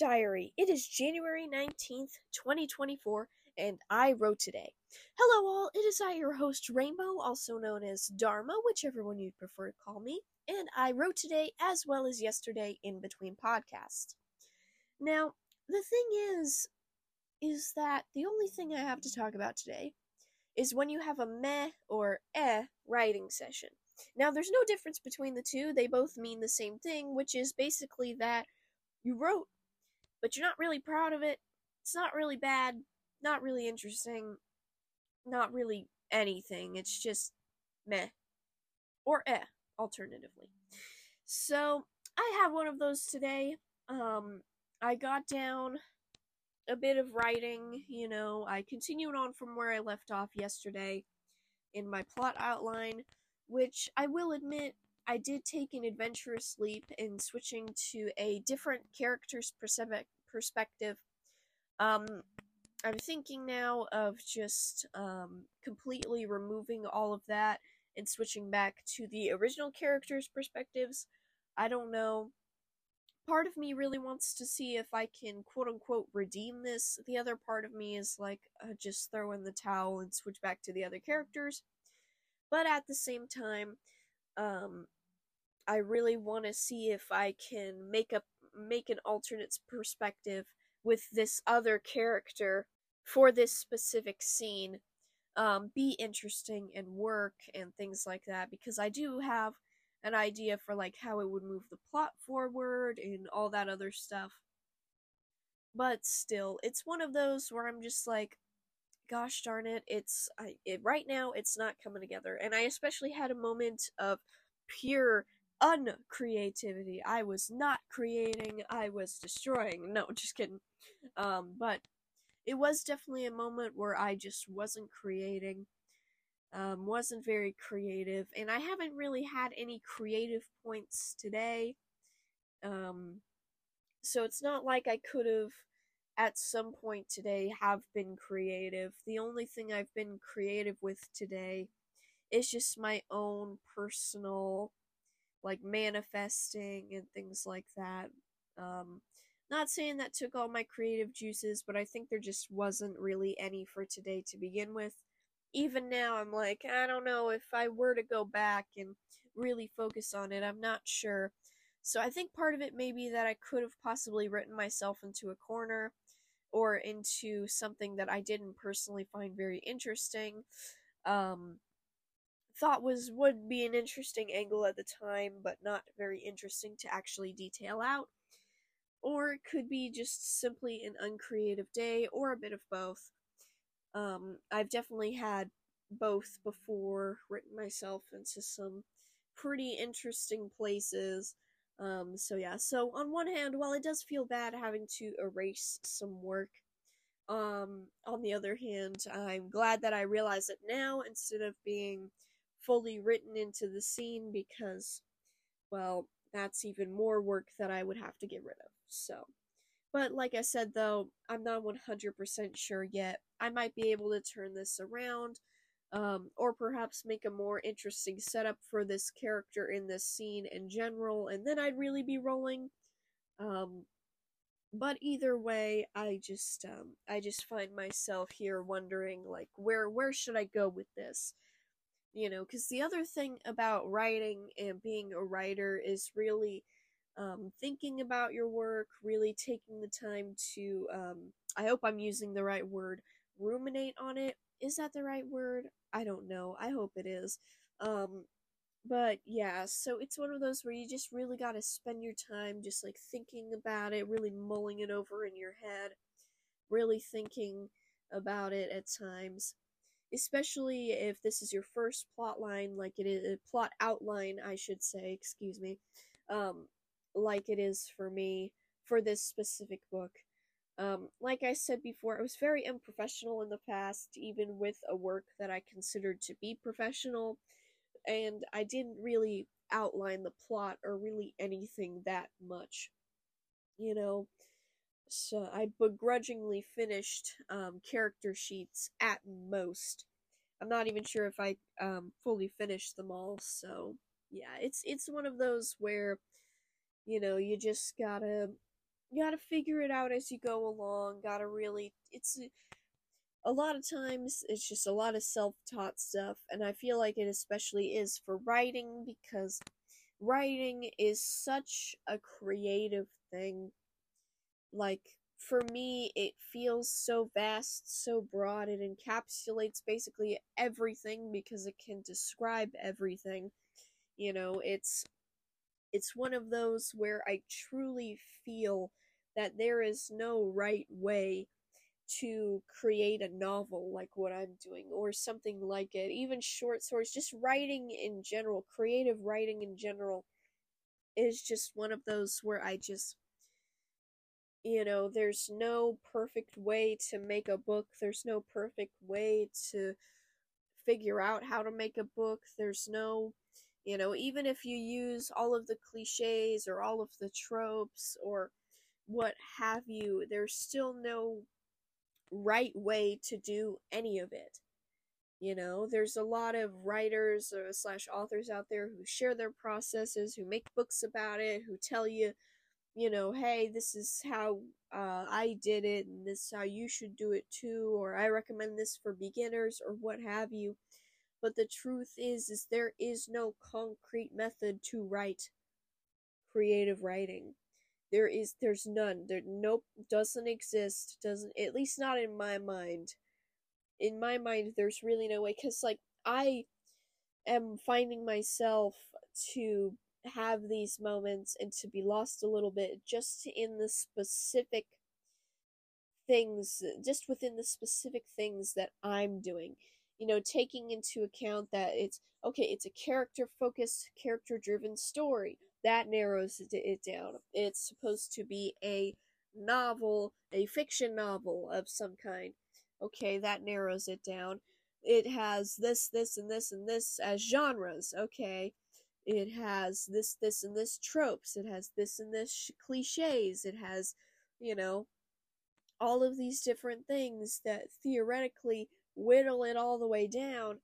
Diary. It is January 19th, 2024, and I wrote today. Hello, all. It is I, your host, Rainbow, also known as Dharma, whichever one you'd prefer to call me, and I wrote today as well as yesterday in between podcasts. Now, the thing is, is that the only thing I have to talk about today is when you have a meh or eh writing session. Now, there's no difference between the two, they both mean the same thing, which is basically that you wrote, but you're not really proud of it. It's not really bad, not really interesting, not really anything. It's just meh. Or eh, alternatively. So, I have one of those today. Um, I got down a bit of writing, you know, I continued on from where I left off yesterday in my plot outline, which I will admit I did take an adventurous leap in switching to a different character's perspective. Um, I'm thinking now of just um, completely removing all of that and switching back to the original character's perspectives. I don't know. Part of me really wants to see if I can quote unquote redeem this. The other part of me is like, uh, just throw in the towel and switch back to the other characters. But at the same time, um, I really want to see if I can make a make an alternate perspective with this other character for this specific scene um, be interesting and work and things like that because I do have an idea for like how it would move the plot forward and all that other stuff. But still, it's one of those where I'm just like, gosh darn it, it's I, it, right now it's not coming together. And I especially had a moment of pure uncreativity. I was not creating, I was destroying. No, just kidding. Um, but it was definitely a moment where I just wasn't creating, um, wasn't very creative, and I haven't really had any creative points today. Um, so it's not like I could have at some point today have been creative. The only thing I've been creative with today is just my own personal like manifesting and things like that. Um, not saying that took all my creative juices, but I think there just wasn't really any for today to begin with. Even now, I'm like, I don't know if I were to go back and really focus on it, I'm not sure. So I think part of it may be that I could have possibly written myself into a corner or into something that I didn't personally find very interesting. Um, thought was would be an interesting angle at the time, but not very interesting to actually detail out. Or it could be just simply an uncreative day, or a bit of both. Um, I've definitely had both before, written myself into some pretty interesting places. Um, so yeah, so on one hand, while it does feel bad having to erase some work, um, on the other hand, I'm glad that I realize it now instead of being fully written into the scene because, well, that's even more work that I would have to get rid of. So, but like I said though, I'm not 100% sure yet. I might be able to turn this around, um, or perhaps make a more interesting setup for this character in this scene in general, and then I'd really be rolling. Um, but either way, I just um, I just find myself here wondering like where where should I go with this? You know because the other thing about writing and being a writer is really um, thinking about your work really taking the time to um, i hope i'm using the right word ruminate on it. Is that the right word? I don't know. I hope it is. Um, but yeah so it's one of those where you just really got to spend your time just like thinking about it really mulling it over in your head really thinking about it at times especially if this is your first plot line like it is plot outline i should say excuse me um like it is for me for this specific book. Um like i said before i was very unprofessional in the past even with a work that i considered to be professional and i didn't really outline the plot or really anything that much you know so I begrudgingly finished um, character sheets at most. I'm not even sure if I um, fully finished them all. So yeah, it's it's one of those where you know you just gotta you gotta figure it out as you go along. Gotta really, it's a lot of times it's just a lot of self-taught stuff, and I feel like it especially is for writing because writing is such a creative thing. Like for me, it feels so vast, so broad. It encapsulates basically everything because it can describe everything. You know, it's it's one of those where I truly feel that there is no right way to create a novel like what I'm doing or something like it. Even short stories, just writing in general, creative writing in general is just one of those where I just you know, there's no perfect way to make a book. There's no perfect way to figure out how to make a book. There's no you know, even if you use all of the cliches or all of the tropes or what have you, there's still no right way to do any of it. You know, there's a lot of writers uh, slash authors out there who share their processes, who make books about it, who tell you, you know, hey, this is how uh, I did it, and this is how you should do it too, or I recommend this for beginners, or what have you. But the truth is, is there is no concrete method to write creative writing. There is, there's none. There, nope, doesn't exist. Doesn't, at least not in my mind. In my mind, there's really no way. Cause like I am finding myself to have these moments and to be lost a little bit just in the specific things, just within the specific things that I'm doing you know, taking into account that it's okay, it's a character focused, character driven story. That narrows it down. It's supposed to be a novel, a fiction novel of some kind. Okay, that narrows it down. It has this, this, and this, and this as genres. Okay. It has this, this, and this tropes. It has this and this sh- cliches. It has, you know, all of these different things that theoretically whittle it all the way down,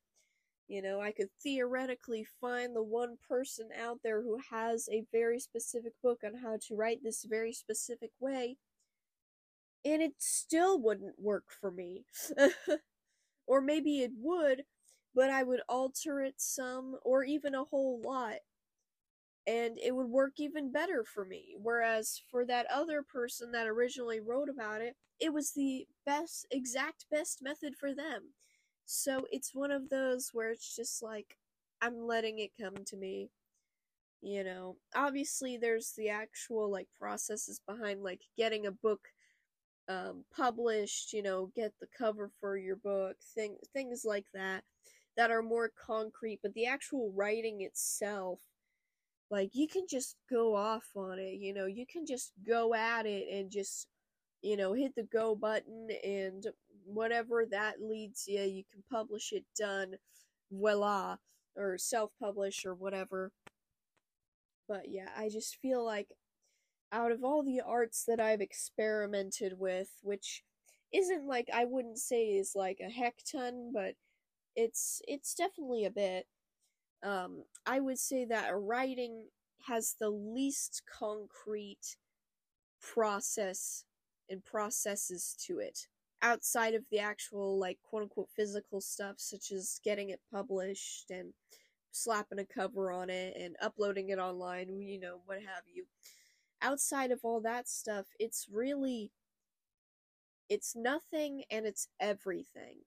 you know, I could theoretically find the one person out there who has a very specific book on how to write this very specific way, and it still wouldn't work for me. or maybe it would, but I would alter it some, or even a whole lot, and it would work even better for me. Whereas for that other person that originally wrote about it, it was the best, exact best method for them. So it's one of those where it's just like, I'm letting it come to me. You know, obviously there's the actual like processes behind like getting a book um, published, you know, get the cover for your book, thing, things like that that are more concrete, but the actual writing itself like you can just go off on it, you know, you can just go at it and just you know, hit the go button and whatever that leads you, you can publish it done, voila, or self publish or whatever. But yeah, I just feel like out of all the arts that I've experimented with, which isn't like I wouldn't say is like a heck ton, but it's it's definitely a bit. Um, I would say that writing has the least concrete process and processes to it outside of the actual like quote unquote physical stuff such as getting it published and slapping a cover on it and uploading it online you know what have you outside of all that stuff it's really it's nothing and it's everything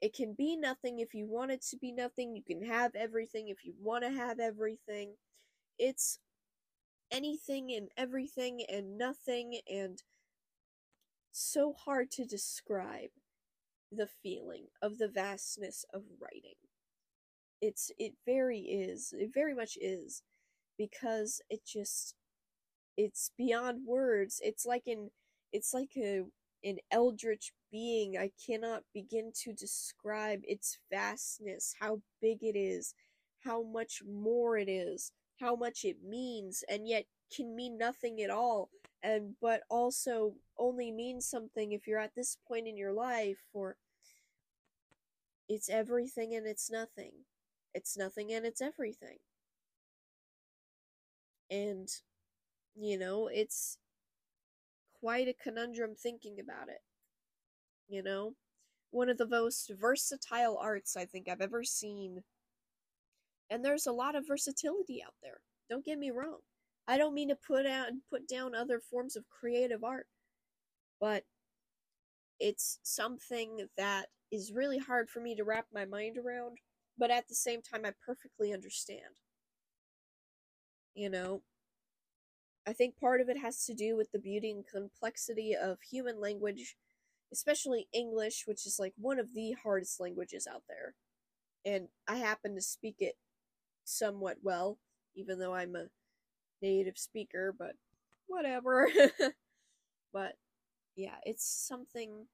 it can be nothing if you want it to be nothing you can have everything if you want to have everything it's anything and everything and nothing and so hard to describe the feeling of the vastness of writing. It's it very is. It very much is because it just it's beyond words. It's like an it's like a an eldritch being. I cannot begin to describe its vastness, how big it is, how much more it is, how much it means, and yet can mean nothing at all and but also only means something if you're at this point in your life or it's everything and it's nothing it's nothing and it's everything and you know it's quite a conundrum thinking about it. You know? One of the most versatile arts I think I've ever seen. And there's a lot of versatility out there. Don't get me wrong. I don't mean to put out and put down other forms of creative art, but it's something that is really hard for me to wrap my mind around, but at the same time I perfectly understand. You know, I think part of it has to do with the beauty and complexity of human language, especially English, which is like one of the hardest languages out there. And I happen to speak it somewhat well, even though I'm a native speaker, but whatever. but yeah, it's something.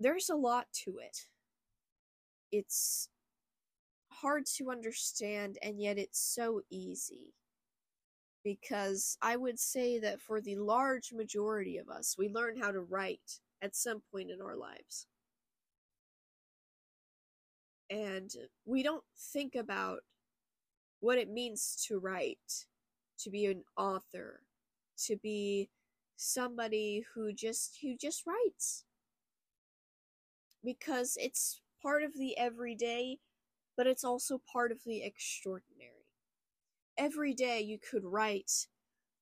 There's a lot to it. It's hard to understand, and yet it's so easy because I would say that for the large majority of us, we learn how to write at some point in our lives. And we don't think about what it means to write, to be an author, to be somebody who just who just writes. Because it's part of the everyday, but it's also part of the extraordinary every day you could write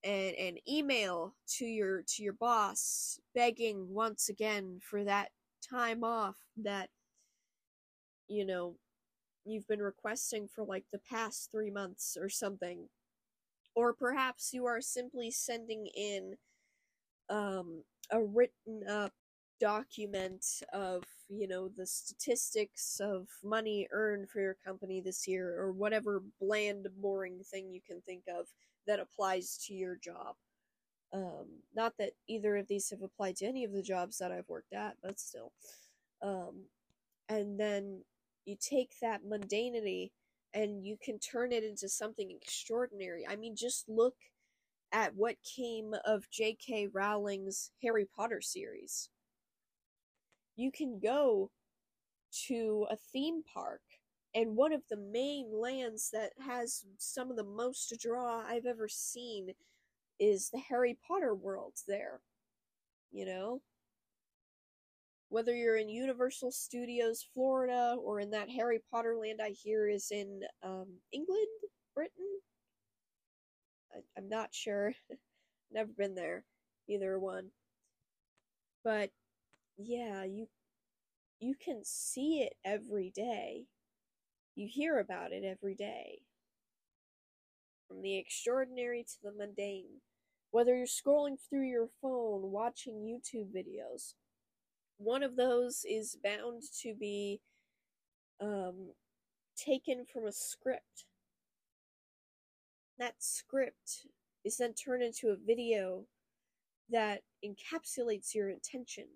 an, an email to your to your boss begging once again for that time off that you know you've been requesting for like the past 3 months or something. Or perhaps you are simply sending in um, a written up document of you know the statistics of money earned for your company this year or whatever bland boring thing you can think of that applies to your job. Um, not that either of these have applied to any of the jobs that i've worked at but still. Um, and then you take that mundanity and you can turn it into something extraordinary. I mean just look at what came of j.k rowling's harry potter series you can go to a theme park and one of the main lands that has some of the most to draw I've ever seen is the Harry Potter world there. You know? Whether you're in Universal Studios Florida or in that Harry Potter land I hear is in um, England, Britain. I, I'm not sure. Never been there, either one. But yeah, you you can see it every day. You hear about it every day. From the extraordinary to the mundane. Whether you're scrolling through your phone, watching YouTube videos, one of those is bound to be um, taken from a script. That script is then turned into a video that encapsulates your intention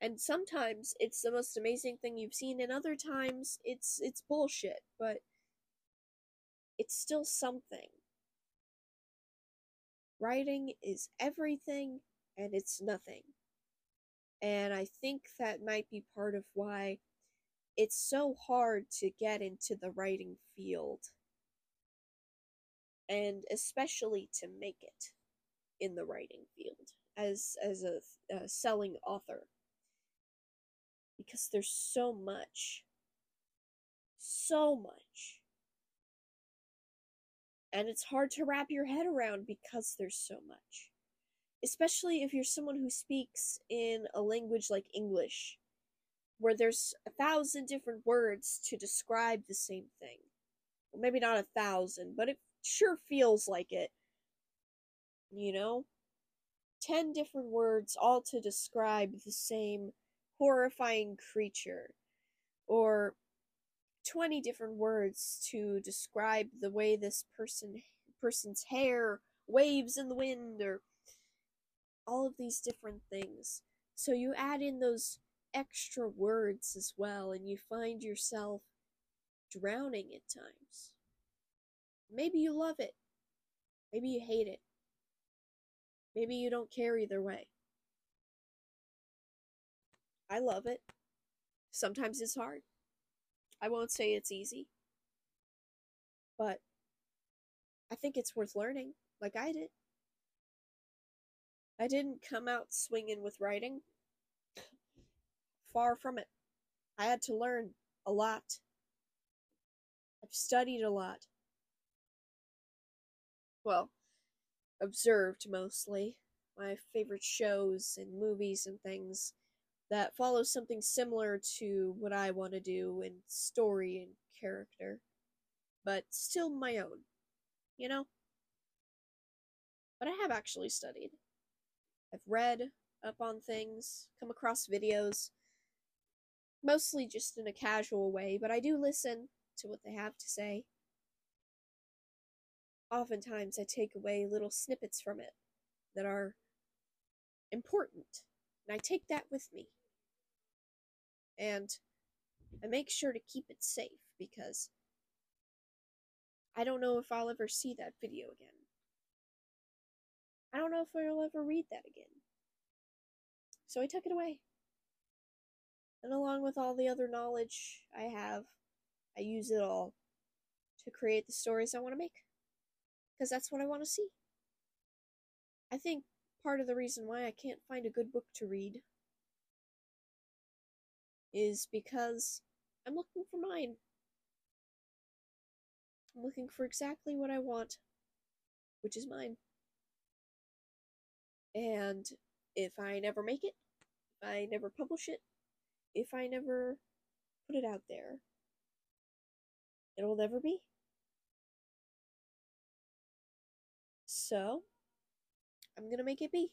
and sometimes it's the most amazing thing you've seen and other times it's it's bullshit but it's still something. Writing is everything and it's nothing. And i think that might be part of why it's so hard to get into the writing field. And especially to make it in the writing field as as a, a selling author because there's so much. So much. And it's hard to wrap your head around because there's so much. Especially if you're someone who speaks in a language like English, where there's a thousand different words to describe the same thing. Well, maybe not a thousand, but it sure feels like it. You know? Ten different words all to describe the same horrifying creature or 20 different words to describe the way this person person's hair waves in the wind or all of these different things. So you add in those extra words as well and you find yourself drowning at times. Maybe you love it. Maybe you hate it. Maybe you don't care either way I love it. Sometimes it's hard. I won't say it's easy. But I think it's worth learning, like I did. I didn't come out swinging with writing. Far from it. I had to learn a lot. I've studied a lot. Well, observed mostly. My favorite shows and movies and things that follows something similar to what I want to do in story and character, but still my own, you know? But I have actually studied. I've read up on things, come across videos, mostly just in a casual way, but I do listen to what they have to say. Oftentimes, I take away little snippets from it that are important, and I take that with me. And I make sure to keep it safe because I don't know if I'll ever see that video again. I don't know if I'll ever read that again. So I took it away. And along with all the other knowledge I have, I use it all to create the stories I want to make. Because that's what I want to see. I think part of the reason why I can't find a good book to read is because I'm looking for mine. I'm looking for exactly what I want, which is mine. And if I never make it, if I never publish it, if I never put it out there, it'll never be. So, I'm gonna make it be.